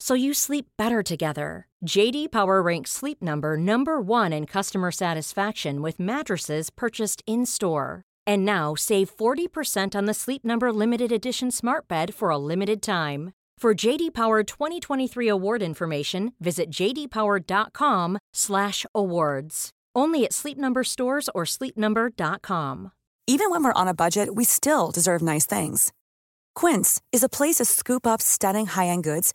so you sleep better together. JD Power ranks Sleep Number number 1 in customer satisfaction with mattresses purchased in-store. And now save 40% on the Sleep Number limited edition Smart Bed for a limited time. For JD Power 2023 award information, visit jdpower.com/awards. Only at Sleep Number stores or sleepnumber.com. Even when we're on a budget, we still deserve nice things. Quince is a place to scoop up stunning high-end goods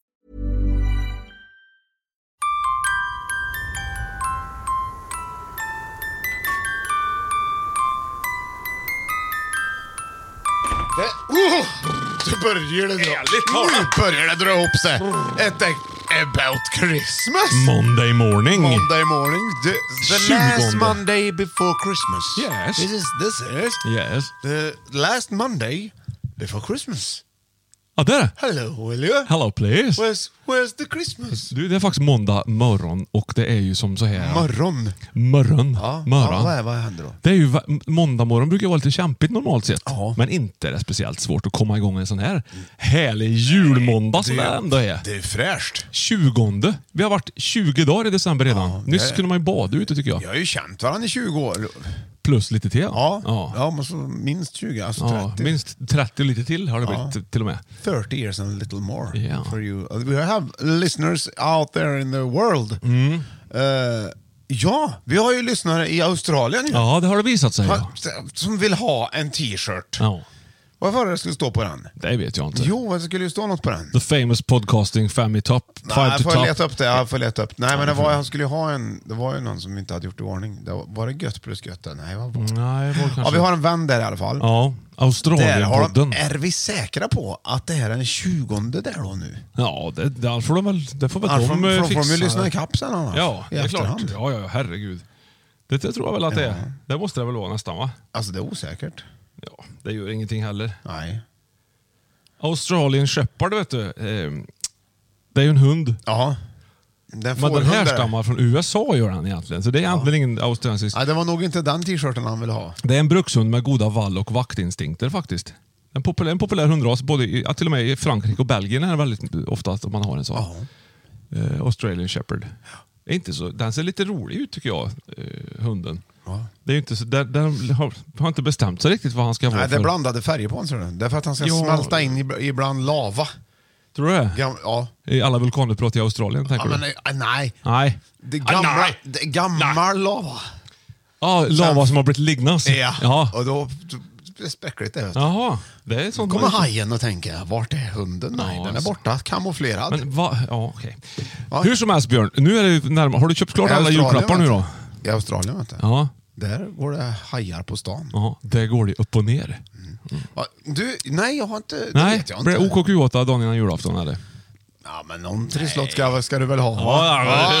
Det, oh, så börjar det dra. Nu börjar det dra ihop sig. Ett about Christmas. Monday morning. Monday morning. The, the last Monday before Christmas. Yes. This is, this is Yes. the last Monday before Christmas. Ja, det är det. Hello, will you? Hello please. Where's, where's the Christmas? Du, det är faktiskt måndag morgon och det är ju som så här. Morgon. Morgon. Ja, morgon. ja, vad, är- vad händer då? Det är ju, måndag morgon brukar vara lite kämpigt normalt sett. Ja. Men inte är det speciellt svårt att komma igång en sån här härlig julmåndag som det ändå är. Det är fräscht. 20. Vi har varit 20 dagar i december redan. Nyss det- kunde man ju bada ute tycker jag. Vi har ju känt varandra i 20 år. Plus lite till. Ja, ja. ja. men så minst 20, alltså Ja, 30. minst 30 och lite till har det Ja. blivit till och med. 30 years and a little more Yeah. for you. We have listeners out there in the world. Mm. Eh, ja, vi har ju lyssnare i Australien. Ja, det har det visat sig. Ja. Ha- Som vill ha en t-shirt. Ja, Vad var det skulle stå på den? det vet jag inte. Jo, det skulle ju stå något på den. The famous podcasting family top. Nej, Five jag to får top. leta upp det. Jag får leta upp. Nej, men det var, han skulle ju ha en... Det var ju någon som inte hade gjort i ordning. Det var, var det gött plus gött? Nej, vad var det? Nej, det var kanske... Ja, vi har en vän där i alla fall. Ja, de, Australienpodden. är vi säkra på att det här är den 20 där då nu? Ja, det, där får de väl, det får väl Ja, de får, eh, får, får fixa. de ju lyssna i kapp sen annars. Ja, det är klart. Ja, ja, herregud. Det, det tror jag väl att det är. Det måste det väl vara nästan va? Alltså det är osäkert. Ja, det gör ingenting heller. Nej. Australian Shepherd vet du. Eh, det är ju en hund. Ja. Den Men den härstammar från USA gör den egentligen. Så det är egentligen ingen australiensisk. Nej, det var nog inte den t-shirten han ville ha. Det är en brukshund med goda vall och vaktinstinkter faktiskt. En populär, en populär hundras, både i, ja, till och med i Frankrike och Belgien är det väldigt ofta att man har en sån. Eh, Australian Shepherd. Är inte så, den ser lite rolig ut tycker jag, eh, hunden. Det är inte så, den, den har, har inte bestämt sig riktigt vad han ska vara Nej, det är för. blandade färger på honom. Det är för att han ska Ja. smälta in i- ibland lava. Tror du det? Gam, ja. I alla vulkanutbrott i Australien tänker ja, du? men nej, nej. Nej. Det är gamla, nej. det är gammal lava. Ja, lava som har blivit liggnas. Ja. ja. Och då det späckligt det. Jaha, det är sånt kommer man- hajen och tänker, vart är hunden? Nej, Ja, den är borta. Kamouflerad. Men va? Ja, okej. Ja. Hur som helst Björn, nu är det närmare. Har du köpt klart alla julklappar nu då? I Australien, vet du. Ja. Där går det hajar på stan. Ja, där går det upp och ner. Ja, Du, nej, jag har inte... Det Nej, vet jag inte. det OKQ8 dagen innan julafton eller? Ja, men någon trisslott ska, ska du väl ha? Ja, ja,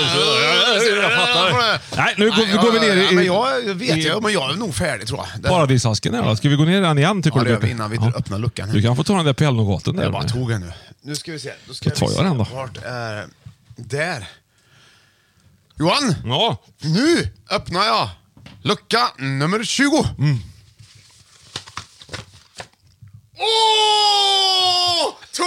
jag fattar. Nej, nu går, Nej, går vi ner i, ja, men jag vet jag, men jag är nog färdig tror jag. Det- paradisasken. Här, då. Ska vi gå ner i den igen tycker Ja, du? det gör vi innan vi Ja. öppnar luckan. här. Du kan få ta den där pelnogaten där. Jag bara tog den nu. Nu ska vi se. Då ska Då tar vi jag se. den då. Vart är... Där. Johan! Ja, Nu öppnar jag lucka nummer 20. Mm. Åh! 20!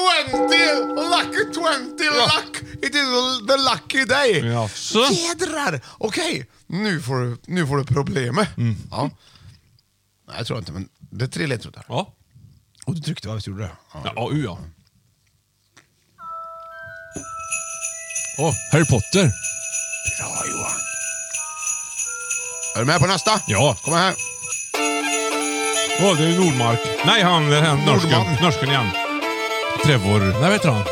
Lucky 20 luck! It is the lucky day! Jaså? Jädrar! Okej, Nu får du, nu får du problem med. Mm. Ja. Nej, jag tror inte, men det är tre ledtrådar. Ja. Och du tryckte, va? Visst gjorde du det? Ja, ja, u, ja. Åh, Harry Potter. Bra Johan. Är du med på nästa? Ja. Kom här. Åh, det är Nordmark. Nej, han, den här norsken. Nordman. Norsken igen. Trevor. Nej, vad heter han?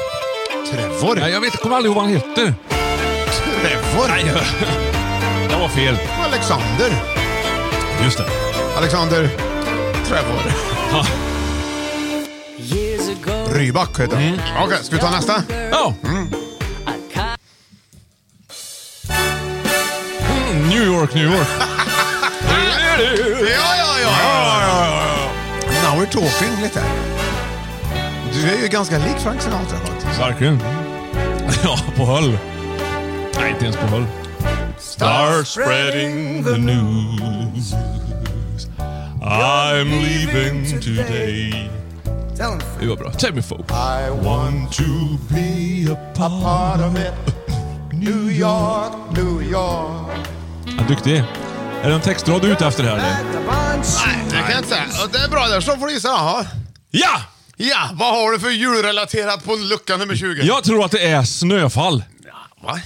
Trevor. Nej, jag vet, kommer aldrig ihåg vad han heter. Trevor. Nej, det var fel. Alexander. Just det. Alexander. Trevor. Ja. Rybak heter han. Okej, ska vi ta nästa? Ja. Mm, York, New York. Ja, ja, ja. Now we're talking lite. Du är ju ganska lik Frank Sinatra faktiskt. Verkligen. Ja, på höll. Nej, inte ens på höll. Start spreading the news. I'm leaving today. Det var bra. Tell me folk. I want to be a part of it. New York, New York. Ja, duktig. Är det en textrad du är ute efter här eller? Nej, det kan jag inte säga. Det är bra där. Så får du gissa. Jaha. Ja! Ja, vad har du för julrelaterat på lucka nummer 20? Jag tror att det är snöfall. Va?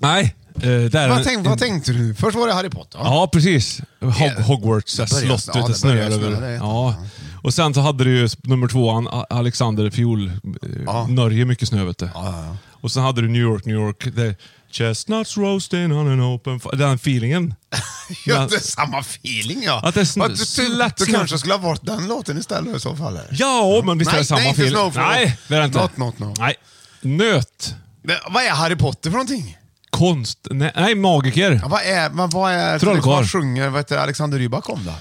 Nej. Eh, det är Vad, en- tänk, vad tänkte du? Först var det Harry Potter. va? Ja, precis. Hog Hogwarts, Det det börjar- slottet, ja, det det börjar snöar snöa, över. det vet jag. Ja. Och sen så hade du ju nummer tvåan, A- Alexander Fiol. Ja. Norge mycket snö vet du. Ja, ja, ja. Och sen hade du New York, New York. The chestnuts roasting on an open fire. Den feelingen. Ja, det är samma feeling ja. Att det är sn- du, du, slätt du kanske skulle ha varit den låten istället i så fall. Ja, men visst är det samma nej, inte feeling? Snowfall. Nej, det är det inte. Not, not, not. Nej. Nöt. Det, vad är Harry Potter för någonting? Konst. Nej, nej magiker. Ja, vad är, vad, vad är Trollkarl. vad sjunger vad heter Alexander Rybak om då?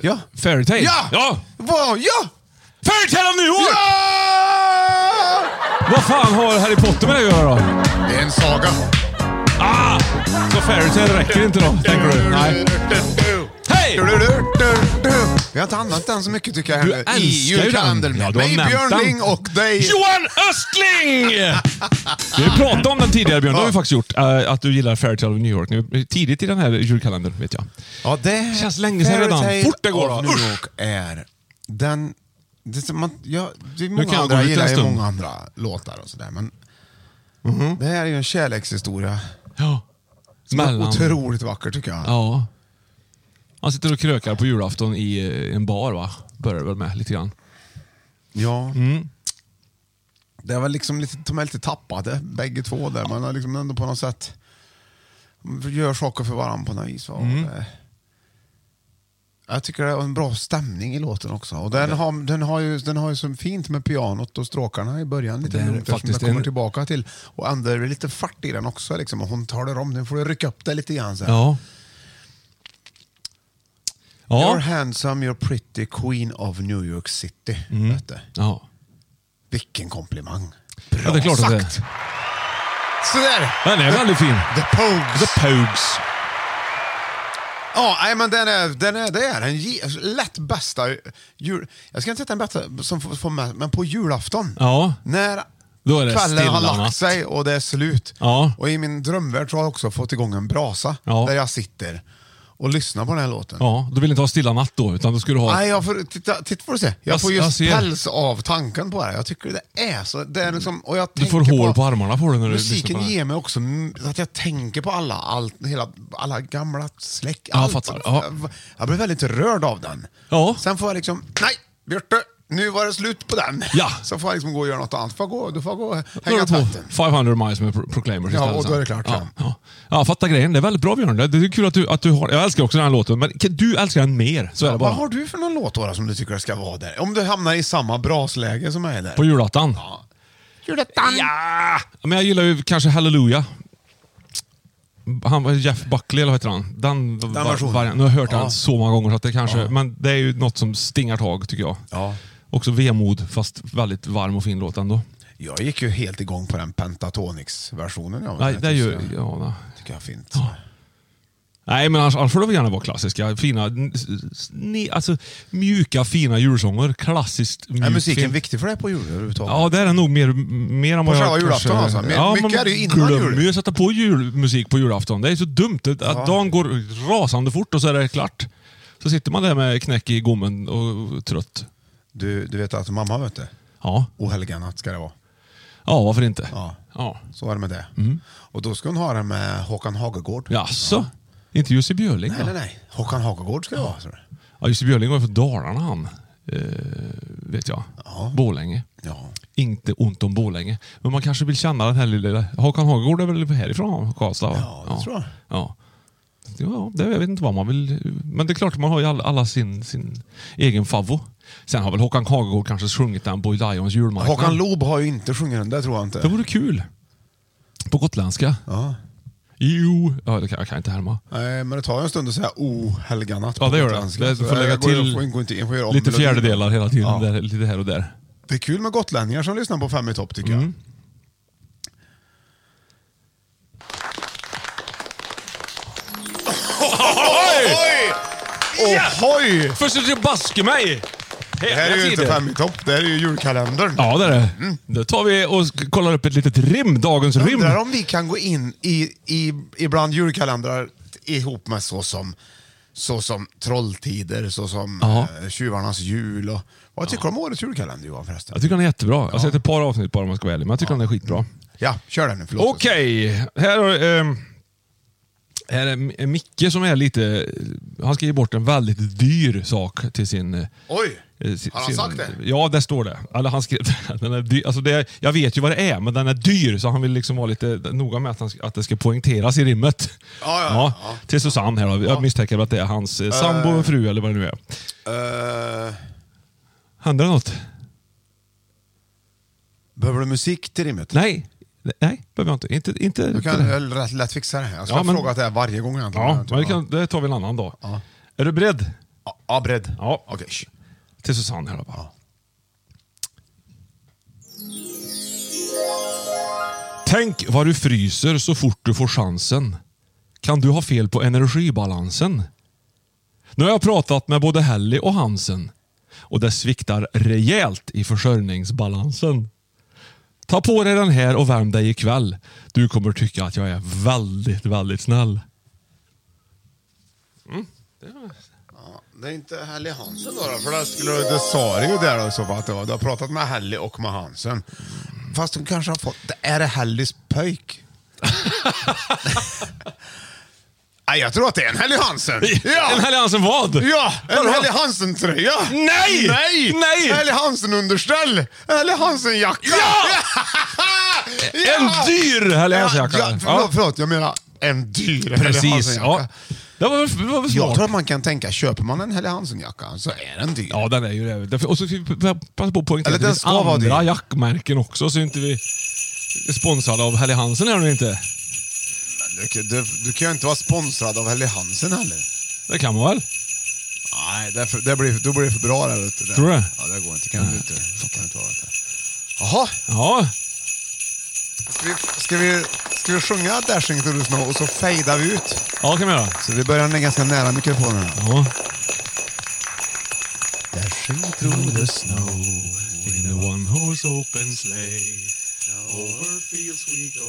ja. Fairytale. Ja! ja! Vad? Ja! Fairytale of New York! Ja! Vad fan har Harry Potter med det att göra då? Det är en saga. Ah! Så Fairytale räcker inte då, tänker du? Nej. Hej! Vi har inte använt den så mycket tycker jag Du heller. älskar i ju den. Ja, du har nämnt Björn den. Ling och dig. Johan Östling! Vi har pratat om den tidigare Björn, det har vi faktiskt gjort. eh, att du gillar Fairytale of New York. Nu, tidigt i den här julkalendern, vet jag. Ja, det Känns länge sedan redan. Fort det går. New. York är den... Det, är man, ja, det är många jag andra, jag gillar ju många andra låtar och sådär. Men Mhm. det här är ju en kärlekshistoria. Ja. Som är otroligt vacker tycker jag. Ja. Han sitter och krökar på julafton i eh, en bar va? Börjar väl med lite grann. Ja. Mm. Det väl liksom lite, de är lite tappade bägge två där. Man har liksom ändå på något sätt gör saker för varandra på något vis. va. Och Mm. Jag tycker det är en bra stämning i låten också. Och den, har, den, har ju, den har ju så fint med pianot och stråkarna i början. Lite Det är noter som faktiskt jag kommer en- tillbaka till. Och ändå är det lite fart i den också. Liksom. Och hon talar om, nu får du rycka upp det lite grann. Så här. Ja. You're Ja. handsome, you're pretty, queen of New York City. Mm. Ja. Vilken komplimang. Bra Ja, det är klart att det är. sagt. Sådär. Den är väldigt fin. The Pogues. The Pogues. Ja, nej, men den är, den är, det är den lätt bästa jul... Jag ska inte säga den bästa som får, får med, men på julafton. Ja. När Då är det kvällen har lagt natt. sig och det är slut. Ja. Och i min drömvärld så har jag också fått igång en brasa Ja. där jag sitter och lyssnar på den här låten. Ja, du vill inte ha stilla natt då, utan då du ha... Nej, jag får, titta, titta får du se. Jag, Jag- får jag just ser. päls av tanken på det. Jag tycker det är så. Det är liksom, och jag Du får hål på armarna på dig när du lyssnar Musiken på det. ger mig också m- att jag tänker på alla, allt, hela, alla gamla släck. Ja, allt. fattar. Ja. Jag blir väldigt rörd av den. Ja. Sen får jag liksom, nej, Björte, nu var det slut på den. Ja. Så får jag liksom gå och göra något annat. Får jag gå, du får jag gå och Då är hänga det på tvätten. 500 miles med Pro- Proclaimers Ja, och då är det klart, Ja, ja. ja. ja, fattar grejen. Det är väldigt bra Björn. Det det är kul att du, att du har... Jag älskar också den här låten, men du älskar den mer. Så är det Vad bara. har du för någon låt då, som du tycker ska vara där? Om du hamnar i samma brasläge som mig där. På julafton? Julatan. Ja! Men jag gillar ju kanske Hallelujah. Han var Jeff Buckley, eller vad heter han? Den, den versionen. Nu har jag hört Ja. den så många gånger, så att det kanske, Ja. men det är ju något som stingar tag, tycker jag. Ja. Också vemod, fast väldigt varm och fin låt ändå. Jag gick ju helt igång på den Pentatonix-versionen. Ja, Nej, det ju... tycker Ja, nej. jag är fint. Nej, men annars, annars får det gärna vara klassiska, fina, ni, alltså, mjuka, fina julsånger. Klassiskt mjuk, Är musiken fin. viktig för dig på jul överhuvudtaget? Ja, det är det nog mer, mer än vad På jag själva julafton alltså? Men- Ja, mycket man är det ju innan glömmer jul. ju att sätta på julmusik på julafton. Det är så dumt. Att att dagen går rasande fort och så är det klart. Så sitter man där med knäck i gommen och trött. Du, du vet att mamma vet det. Ja, Ohelgannat ska det vara. ja varför inte? Ja. Ja. Så är det med det. Mm. Och då ska hon ha den med Håkan Hagegård. Jaså? Inte Jussi Björling Nej, då? nej, nej. Håkan Hagegård ska det vara. Ja, Jussi Björling var från Dalarna han. Eh, vet jag. Borlänge. Ja. Inte ont om Borlänge. Men man kanske vill känna den här lilla... Håkan Hagegård är väl härifrån Karlstad? va? Ja, det tror jag. Ja. Ja, det, jag vet inte vad man vill... Men det är klart, man har ju alla, alla sin, sin egen favvo. Sen har väl Håkan Hagegård kanske sjungit den på Lions julmarknad. Håkan Loob har ju inte sjungit den, det tror jag inte. Det vore kul. På gotländska. Ja. Jo. Ja, det kan, jag kan inte härma. Nej, men det tar ju en stund att säga ohelgannat Ja, på det gör det. det får lägga jag till inte- får göra om lite fjärdedelar hela tiden. Ja. Där, lite här och där. Det är kul med gotlänningar som lyssnar på Fem i topp tycker Mm. jag. Ohoj! Du baske mig! Det här är ju inte Fem i topp, det här är ju julkalendern. Ja, det är det. Då tar vi och kollar upp ett litet rim. Dagens rim. Undrar om vi kan gå in i, i ibland julkalendrar ihop med så som, så som Trolltider, så som Ja. eh, Tjuvarnas jul. Och, vad tycker du om årets julkalender Johan förresten? Jag tycker den är jättebra. Jag har sett ett par avsnitt bara om jag ska vara ärlig, men jag tycker den är skitbra. Ja, kör den nu. Förlåt. Okej, här, har, ehm, här är Micke som är lite... Han ska ge bort en väldigt dyr sak till sin... eh, Oj! eh, sin- Har han sagt det? Ja, det står det. Eller han skrev, den är dyr, alltså det jag vet ju vad det är, men den är dyr, så han vill liksom vara lite noga med att, han, att det ska poängteras i rimmet. Ja, ja, ja. Till Susanne här. då. Jag misstänker att det är hans eh, sambo, fru eller vad det nu är. Eh, Händer det något? behöver du musik till rimmet? Nej, nej, behöver jag inte. Inte, inte, Du kan jag lätt, lätt fixa det här. Jag ska Ja, men- fråga det här varje gång egentligen. Ja, men det, kan, det tar vi en annan dag. Ja. Är du beredd? Ja, ja, beredd. Ja. Okej. Till Susanne här då bara. Tänk vad du fryser så fort du får chansen. Kan du ha fel på energibalansen? Nu har jag pratat med både Helly och Hansen och det sviktar rejält i försörjningsbalansen. Ta på dig den här och värm dig ikväll. Du kommer tycka att jag är väldigt, väldigt snäll. Det är inte Helly Hansen då, då för det, skulle, det sa det ju där då, i så fall att det var, du har pratat med Helly och med Hansen. Fast de kanske har fått, är det Hellys pöjk? Nej, jag tror att det är en Helly Hansen. Ja! En Helly Hansen vad? Ja, en Vadå? Helly Hansen-tröja! Nej! Nej! Nej! Helly Hansen-underställ! En Helly Hansen-jacka! Ja! En dyr Helly Hansen-jacka. Ja, förlåt, förlåt, jag menar en dyr Helly. Hansen-jacka. Ja. Det var det var Jag tror att man kan tänka, köper man en Helly Hansen-jacka så är den dyr. Ja, den är ju det. Och så passa på att poängtera att det finns andra jackmärken också, så inte vi är sponsrade av Helly Hansen här nu inte. Du, du, du kan ju inte vara sponsrad av Helly Hansen heller. Det kan man väl? Nej, det, är för, det blir, då blir det för bra där ute. Tror du det? Ja, det går inte. Kan du inte. Kan inte vara det. Jaha, Ja. ska vi, ska, vi, ska vi sjunga Dashing to the Snow och så fejdar vi ut? Ja, kan vi göra. Så vi börjar ner ganska nära mikrofonen. Ja. Dashing through the snow In a one horse open sleigh Over fields we go